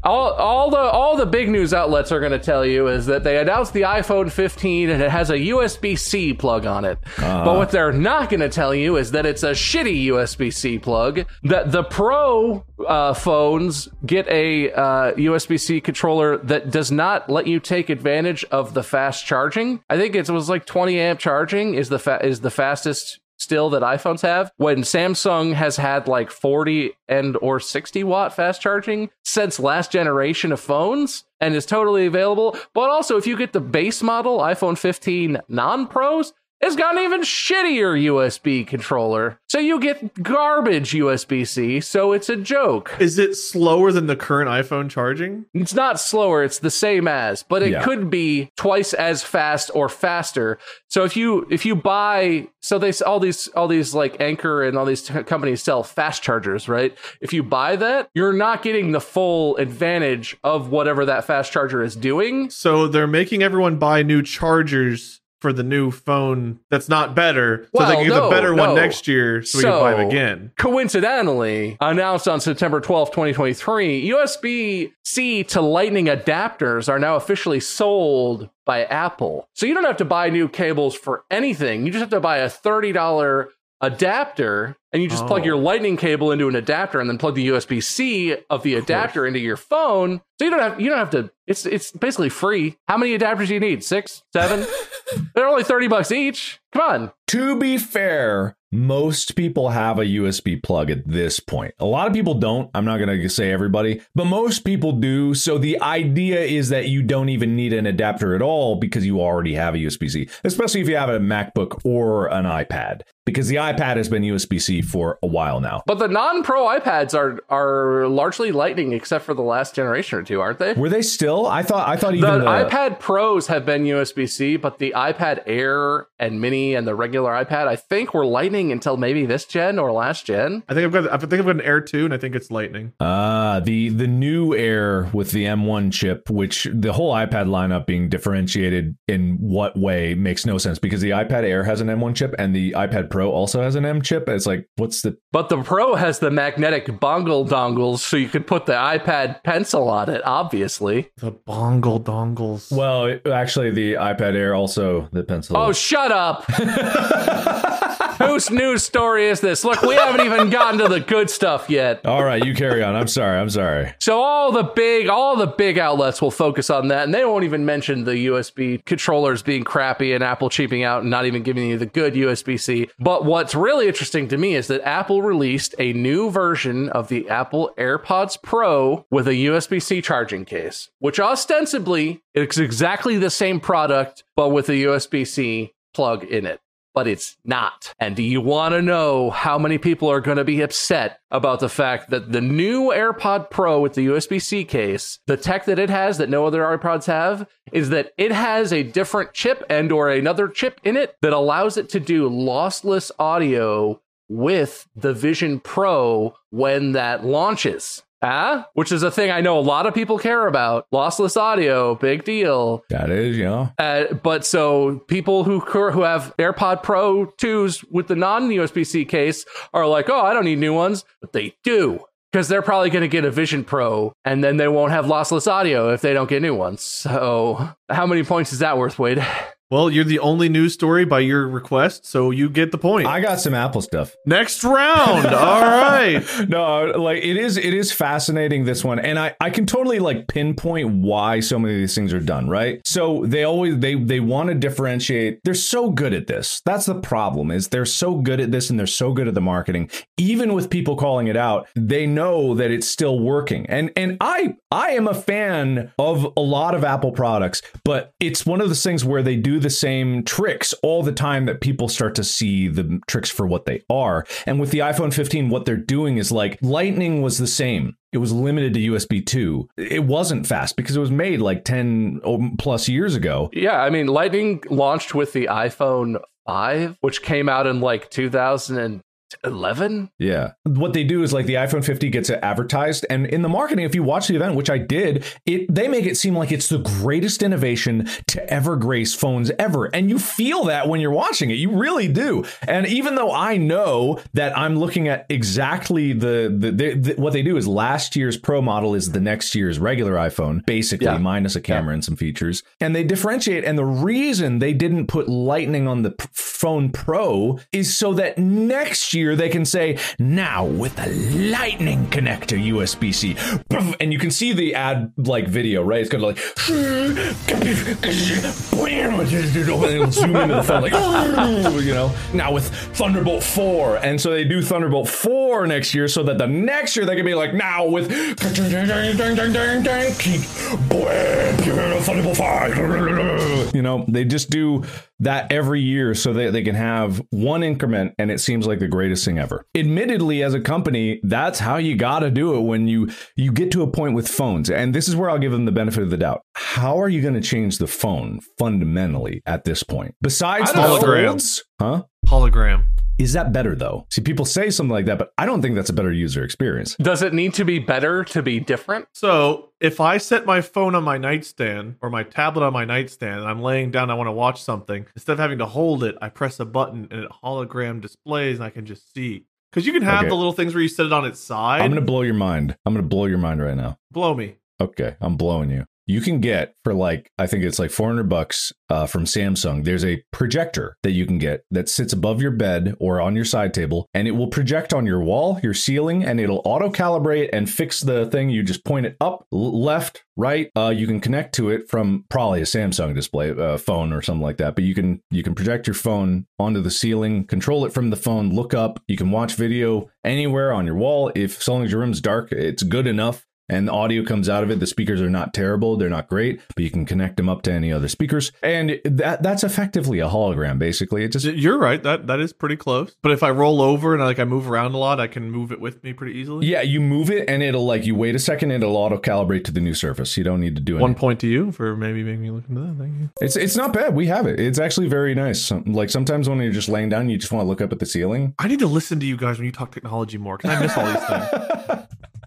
All, all the all the big news outlets are going to tell you is that they announced the iPhone 15 and it has a USB C plug on it. But what they're not going to tell you is that it's a shitty USB C plug. That the Pro uh, phones get a uh, USB C controller that does not let you take advantage of the fast charging. I think it was like 20 amp charging is the fa- is the fastest still that iPhones have when Samsung has had like 40 and or 60 watt fast charging since last generation of phones and is totally available. But also if you get the base model iPhone 15 non-pros, it's got an even shittier USB controller. So you get garbage USB-C, so it's a joke. Is it slower than the current iPhone charging? It's not slower, it's the same as, but it Yeah. could be twice as fast or faster. So if you if you buy so they all these all these like Anker and all these t- companies sell fast chargers, right? If you buy that, you're not getting the full advantage of whatever that fast charger is doing. So they're making everyone buy new chargers for the new phone that's not better. So Well, they can get no, the better one next year so, we can buy them So- again. Coincidentally, announced on September 12th, 2023, USB C to Lightning adapters are now officially sold by Apple. So you don't have to buy new cables for anything. You just have to buy a $30 adapter and you just plug Oh. your lightning cable into an adapter and then plug the USB C of the adapter into your phone. So you don't have you don't have to it's it's basically free. How many adapters do you need? 6, 7? They're only 30 bucks each. Come on. To be fair, most people have a USB plug at this point. A lot of people don't. I'm not going to say everybody, but most people do. So the idea is that you don't even need an adapter at all because you already have a USB C, especially if you have a MacBook or an iPad, because the iPad has been USB C for a while now. But the non-pro iPads are are largely Lightning, except for the last generation or two, aren't they? Were they still? I thought. I thought even the, iPad Pros have been USB C, but the iPad Air and Mini and the regular iPad, I think, were Lightning until maybe this gen or last gen. I think I've got I think I've got an Air 2 and I think it's Lightning. Ah, the the new Air with the M1 chip, which the whole iPad lineup being differentiated in what way makes no sense because the iPad Air has an M1 chip and the iPad Pro also has an M chip. It's like, what's the? But the Pro has the magnetic bongle dongles, so you could put the iPad Pencil on it. Obviously. The bongle dongles. Well, actually, the iPad Air also the pencil. Oh, shut up! Whose news story is this? Look, we haven't even gotten to the good stuff yet. all right, you carry on. I'm sorry. I'm sorry. So all the big, all the big outlets will focus on that, and they won't even mention the USB controllers being crappy and Apple cheaping out and not even giving you the good USB-C. But what's really interesting to me is that Apple released a new version of the Apple AirPods Pro with a USB-C charging case, which ostensibly is exactly the same product, but with a USB-C plug in it but it's not. And do you want to know how many people are going to be upset about the fact that the new AirPod Pro with the USB C case, the tech that it has that no other AirPods have, is that it has a different chip and or another chip in it that allows it to do lossless audio with the Vision Pro when that launches. Ah, which is a thing I know a lot of people care about. Lossless audio, big deal. That is, you know. Uh, but so people who who have AirPod Pro 2s with the non USB C case are like, oh, I don't need new ones, but they do because they're probably going to get a Vision Pro, and then they won't have lossless audio if they don't get new ones. So how many points is that worth, Wade? Well, you're the only news story by your request, so you get the point. I got some Apple stuff. Next round. All right. no, like it is it is fascinating this one. And I I can totally like pinpoint why so many of these things are done, right? So they always they they want to differentiate. They're so good at this. That's the problem is they're so good at this and they're so good at the marketing. Even with people calling it out, they know that it's still working. And and I I am a fan of a lot of Apple products, but it's one of those things where they do the same tricks all the time that people start to see the tricks for what they are. And with the iPhone 15, what they're doing is like Lightning was the same. It was limited to USB 2. It wasn't fast because it was made like 10 plus years ago. Yeah, I mean, Lightning launched with the iPhone 5, which came out in like 2000 11 yeah. What they do is like the iphone 50 gets it advertised and in the marketing if you watch the event which i did it they make it seem like it's the greatest innovation to ever grace phones ever. And you feel that when you're watching it. You really do. And even though i know that i'm looking at exactly the, the, the, the what they do is last year's pro model is the next year's regular iphone basically yeah. minus a camera yeah. and some features. And they differentiate and the reason they didn't put lightning on the phone pro is so that next year they can say, now with the lightning connector USB C. And you can see the ad like video, right? It's going to like, zoom into the phone, like, you know, now with Thunderbolt 4. And so they do Thunderbolt 4 next year so that the next year they can be like, now with Thunderbolt 5. You know, they just do that every year so that they can have one increment and it seems like the greatest thing ever. Admittedly as a company, that's how you got to do it when you you get to a point with phones. And this is where I'll give them the benefit of the doubt. How are you going to change the phone fundamentally at this point? Besides the holograms, huh? Hologram. Is that better though? See, people say something like that, but I don't think that's a better user experience. Does it need to be better to be different? So, if I set my phone on my nightstand or my tablet on my nightstand and I'm laying down, I want to watch something, instead of having to hold it, I press a button and it hologram displays and I can just see. Because you can have okay. the little things where you set it on its side. I'm going to blow your mind. I'm going to blow your mind right now. Blow me. Okay, I'm blowing you you can get for like I think it's like 400 bucks uh, from Samsung. There's a projector that you can get that sits above your bed or on your side table, and it will project on your wall, your ceiling, and it'll auto calibrate and fix the thing. You just point it up, left, right. Uh, you can connect to it from probably a Samsung display uh, phone or something like that. But you can you can project your phone onto the ceiling, control it from the phone, look up. You can watch video anywhere on your wall. If so long as your room's dark, it's good enough and the audio comes out of it. The speakers are not terrible; they're not great, but you can connect them up to any other speakers, and that that's effectively a hologram. Basically, it just you're right that that is pretty close. But if I roll over and I, like I move around a lot, I can move it with me pretty easily. Yeah, you move it, and it'll like you wait a second, and it'll auto calibrate to the new surface. You don't need to do anything. one point to you for maybe making me look into that. Thank you. It's it's not bad. We have it. It's actually very nice. Like sometimes when you're just laying down, you just want to look up at the ceiling. I need to listen to you guys when you talk technology more because I miss all these things.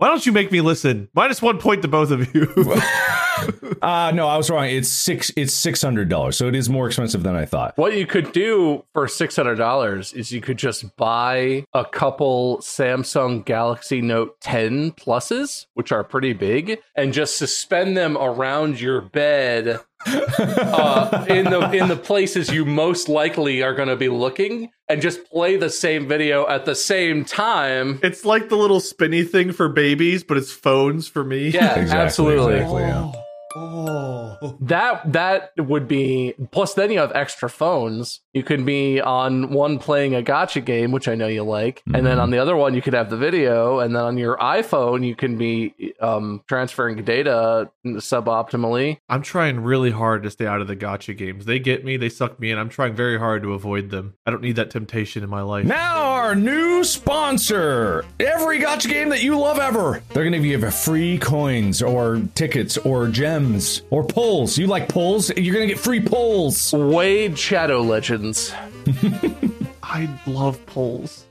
Why don't you make me listen? Minus one point to both of you. uh no, I was wrong. It's six. It's six hundred dollars, so it is more expensive than I thought. What you could do for six hundred dollars is you could just buy a couple Samsung Galaxy Note 10 pluses, which are pretty big, and just suspend them around your bed uh, in the in the places you most likely are going to be looking, and just play the same video at the same time. It's like the little spinny thing for babies, but it's phones for me. Yeah, exactly, absolutely. Exactly, yeah. Oh. That that would be plus then you have extra phones. You could be on one playing a gacha game, which I know you like, mm-hmm. and then mm-hmm. on the other one you could have the video, and then on your iPhone you can be um, transferring data suboptimally. I'm trying really hard to stay out of the gacha games. They get me, they suck me in. I'm trying very hard to avoid them. I don't need that temptation in my life. Now our new sponsor. Every gacha game that you love ever. They're going to give you free coins or tickets or gems gems or pulls. You like pulls? You're gonna get free pulls. Wade Shadow Legends. I love pulls.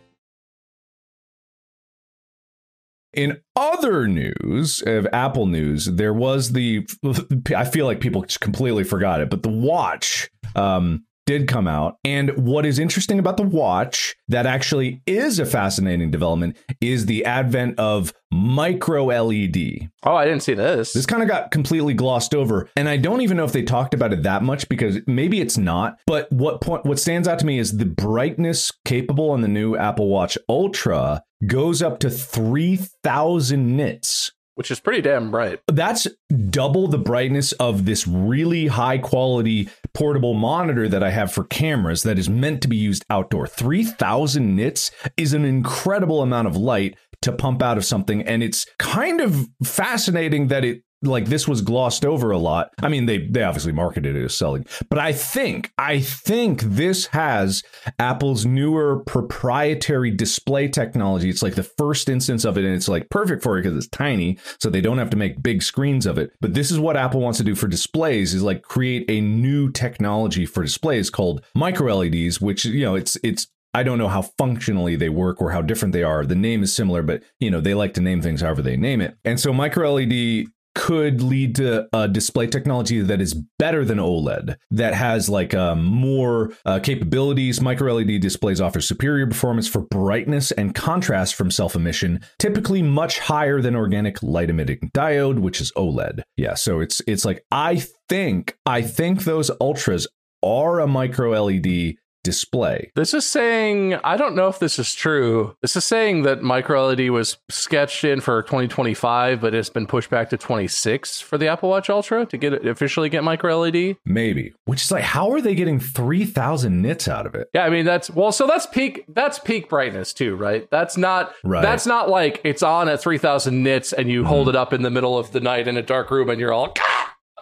In other news of Apple news, there was the. I feel like people completely forgot it, but the watch um, did come out. And what is interesting about the watch that actually is a fascinating development is the advent of micro LED. Oh, I didn't see this. This kind of got completely glossed over, and I don't even know if they talked about it that much because maybe it's not. But what point what stands out to me is the brightness capable on the new Apple Watch Ultra goes up to 3000 nits. Which is pretty damn bright. That's double the brightness of this really high quality portable monitor that I have for cameras that is meant to be used outdoor. 3000 nits is an incredible amount of light to pump out of something and it's kind of fascinating that it like this was glossed over a lot. I mean, they they obviously marketed it as selling, but I think I think this has Apple's newer proprietary display technology. It's like the first instance of it, and it's like perfect for it because it's tiny, so they don't have to make big screens of it. But this is what Apple wants to do for displays: is like create a new technology for displays called micro LEDs, which you know it's it's I don't know how functionally they work or how different they are. The name is similar, but you know they like to name things however they name it. And so micro LED could lead to a display technology that is better than OLED, that has like um, more uh, capabilities. Micro LED displays offer superior performance for brightness and contrast from self emission, typically much higher than organic light emitting diode, which is OLED. Yeah, so it's it's like I think I think those ultras are a micro LED display. This is saying, I don't know if this is true. This is saying that micro LED was sketched in for 2025, but it's been pushed back to 26 for the Apple Watch Ultra to get it officially get micro LED. Maybe. Which is like, how are they getting 3,000 nits out of it? Yeah, I mean that's well, so that's peak that's peak brightness too, right? That's not Right. that's not like it's on at 3000 nits and you hold mm-hmm. it up in the middle of the night in a dark room and you're all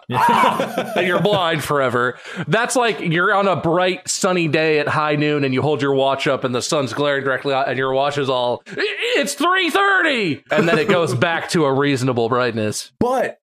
and you're blind forever. That's like you're on a bright sunny day at high noon and you hold your watch up and the sun's glaring directly out and your watch is all it's 3:30 and then it goes back to a reasonable brightness. But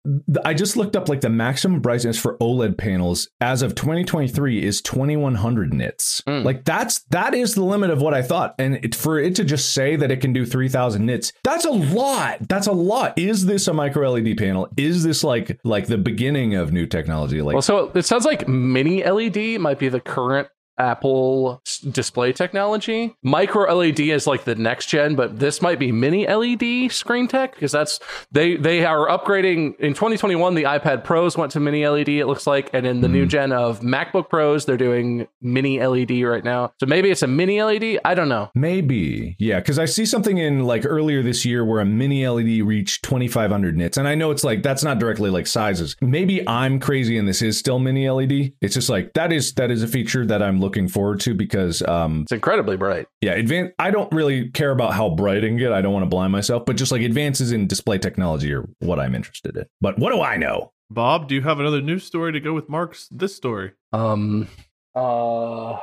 I just looked up like the maximum brightness for OLED panels as of 2023 is 2100 nits. Hmm. Like that's that is the limit of what I thought. And it, for it to just say that it can do 3000 nits, that's a lot. That's a lot. Is this a micro LED panel? Is this like like the beginning of new technology? Like Well, so it sounds like mini LED might be the current Apple s- display technology. Micro LED is like the next gen, but this might be mini LED screen tech because that's they they are upgrading in 2021. The iPad Pros went to mini LED. It looks like, and in the new hmm. gen of MacBook Pros, they're doing mini LED right now. So maybe it's a mini LED. I don't know. Maybe. Yeah, because I see something in like earlier this year where a mini LED reached 2500 nits. And I know it's like that's not directly like sizes. Maybe I'm crazy and this is still mini LED. It's just like that is that is a feature that I'm looking forward to because um It's incredibly bright. yeah, advan- I don't really care about how bright it can get. I don't want to blind myself, but just like advances in display technology are what I'm interested in. But what do I know? Bob, do you have another news story to go with Mark's this story? Um. Uh.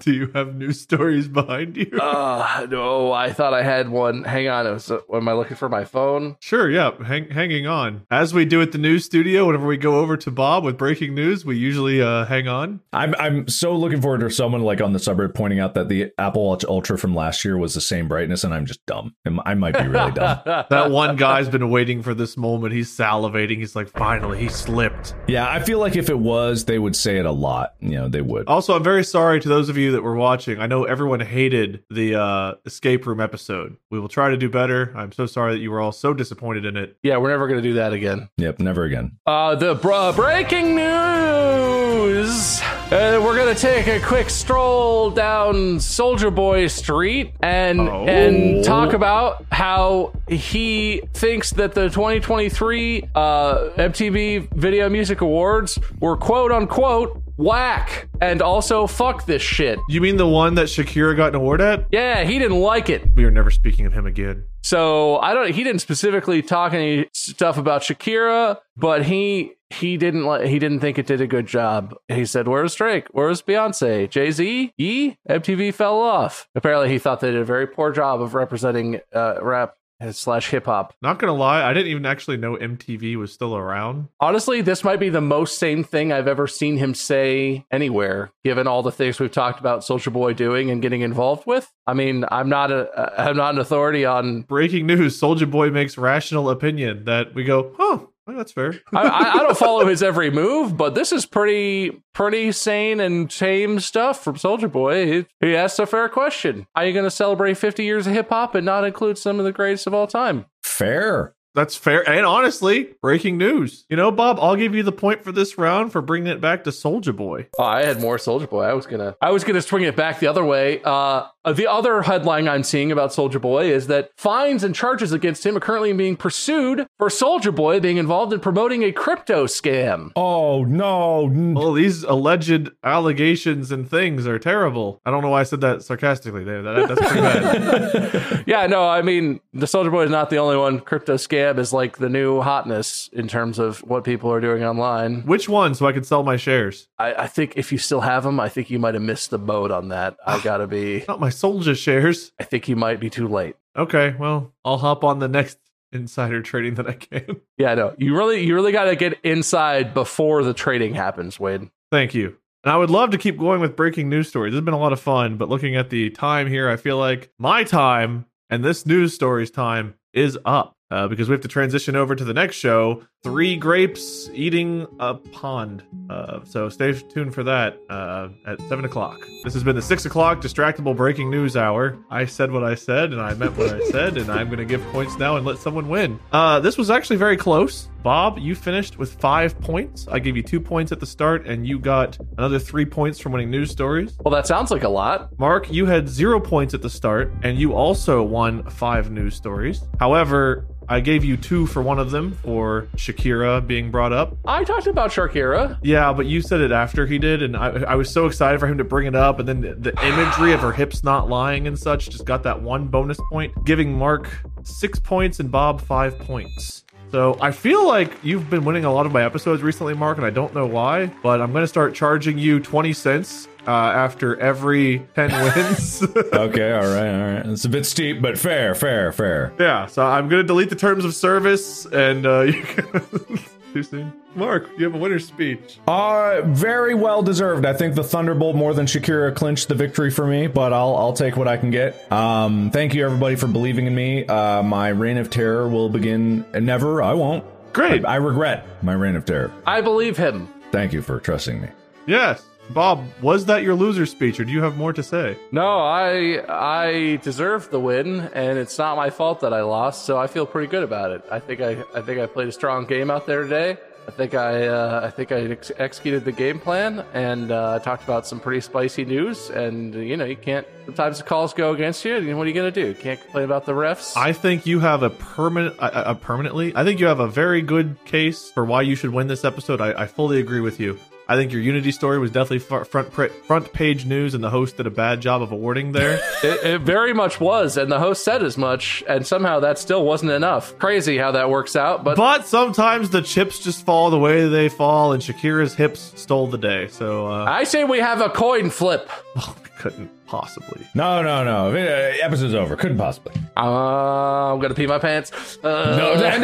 Do you have news stories behind you? Uh, no, I thought I had one. Hang on. Was, uh, am I looking for my phone? Sure, yeah. Hang, hanging on. As we do at the news studio, whenever we go over to Bob with breaking news, we usually uh, hang on. I'm I'm so looking forward to someone like on the subreddit pointing out that the Apple Watch Ultra from last year was the same brightness, and I'm just dumb. I might be really dumb. That one guy's been waiting for this moment. He's salivating. He's like, finally, he slipped. Yeah, I feel like if it was, they would say it a lot. You know, they would. Also, I'm very sorry to those of you that we're watching. I know everyone hated the uh, escape room episode. We will try to do better. I'm so sorry that you were all so disappointed in it. yeah, we're never going to do that again. Yep, never again. Uh, the br- breaking news. Uh, we're gonna take a quick stroll down Soulja Boy Street and Oh. and talk about how he thinks that the 2023 uh, MTV Video Music Awards were quote unquote whack and also fuck this shit. You mean the one that Shakira got an award at? Yeah, he didn't like it. We are never speaking of him again. So I don't. He didn't specifically talk any stuff about Shakira, but he he didn't like. He didn't think it did a good job. He said, "Where's Drake? Where's Beyonce? Jay Z? Ye? MTV fell off." Apparently, he thought they did a very poor job of representing uh, rap slash hip hop. Not gonna lie, I didn't even actually know MTV was still around. Honestly, this might be the most sane thing I've ever seen him say anywhere, given all the things we've talked about Soulja Boy doing and getting involved with. I mean, I'm not a I'm not an authority on Breaking news: Soulja Boy makes rational opinion that we go, huh? That's fair. I, I, I don't follow his every move, but this is pretty pretty sane and tame stuff from Soulja Boy. He, he asked a fair question. How are you going to celebrate 50 years of hip hop and not include some of the greatest of all time? Fair. That's fair. And honestly, breaking news. You know, Bob, I'll give you the point for this round for bringing it back to Soulja Boy. Oh, I had more Soulja Boy. I was gonna, I was gonna swing it back the other way. Uh, Uh, the other headline I'm seeing about Soulja Boy is that fines and charges against him are currently being pursued for Soulja Boy being involved in promoting a crypto scam. Oh no. Well, these alleged allegations and things are terrible. I don't know why I said that sarcastically. That, that- that's pretty bad. Yeah, no, I mean the Soulja Boy is not the only one. Crypto scam is like the new hotness in terms of what people are doing online. Which one so I can sell my shares? I, I think if you still have them, I think you might have missed the boat on that. I gotta be. Not my soldier shares. I think you might be too late. Okay, well, I'll hop on the next insider trading that I can. Yeah, no, you really, you really gotta get inside before the trading happens, Wade. Thank you. And I would love to keep going with breaking news stories. This has been a lot of fun, but looking at the time here, I feel like my time and this news story's time is up uh, because we have to transition over to the next show Three Grapes Eating a Pond. Uh, so stay tuned for that uh, at 7 o'clock. This has been the 6 o'clock Distractible Breaking News Hour. I said what I said, and I meant what I said, and I'm going to give points now and let someone win. Uh, this was actually very close. Bob, you finished with five points. I gave you two points at the start, and you got another three points from winning news stories. Well, that sounds like a lot. Mark, you had zero points at the start, and you also won five news stories. However, I gave you two for one of them for Shakira being brought up. I talked about Shakira. Yeah, but you said it after he did, and I, I was so excited for him to bring it up, and then the, the imagery of her hips not lying and such just got that one bonus point, giving Mark six points and Bob five points. So I feel like you've been winning a lot of my episodes recently, Mark, and I don't know why, but I'm going to start charging you 20 cents uh, after every 10 wins. okay, all right, all right. It's a bit steep, but fair, fair, fair. yeah, so I'm going to delete the terms of service, and uh, you can... Too soon? Mark, you have a winner's speech. Uh, very well deserved. I think the Thunderbolt more than Shakira clinched the victory for me, but I'll I'll take what I can get. Um, thank you everybody for believing in me. Uh, my reign of terror will begin. Never, I won't. Great. I, I regret my reign of terror. I believe him. Thank you for trusting me. Yes. Bob, was that your loser speech, or do you have more to say? No, I I deserve the win, and it's not my fault that I lost, so I feel pretty good about it. I think I I think I played a strong game out there today. I think I uh, I think I ex- executed the game plan and uh, talked about some pretty spicy news. And you know, you can't. Sometimes the calls go against you. And what are you gonna do? You can't complain about the refs. I think you have a permanent, a, a permanently. I think you have a very good case for why you should win this episode. I, I fully agree with you. I think your Unity story was definitely front front page news, and the host did a bad job of awarding there. It, it very much was, and the host said as much, and somehow that still wasn't enough. Crazy how that works out, but but sometimes the chips just fall the way they fall, and Shakira's hips stole the day. So uh, I say we have a coin flip. we couldn't possibly. No, no, no. Uh, episode's over. Couldn't possibly. Uh, I'm gonna pee my pants. Uh, No, wait,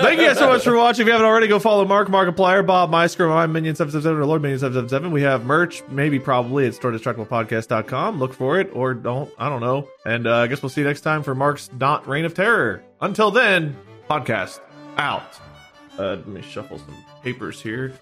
Thank you guys so much for watching. If you haven't already, go follow Mark, Markiplier, Bob Muyskens, I'm Minion777, or Lord Minion777. We have merch, maybe probably at StoreDistractiblePodcast.com. Look for it, or don't. I don't know. And uh, I guess we'll see you next time for Mark's Not Reign of Terror. Until then, podcast out. Uh, let me shuffle some papers here.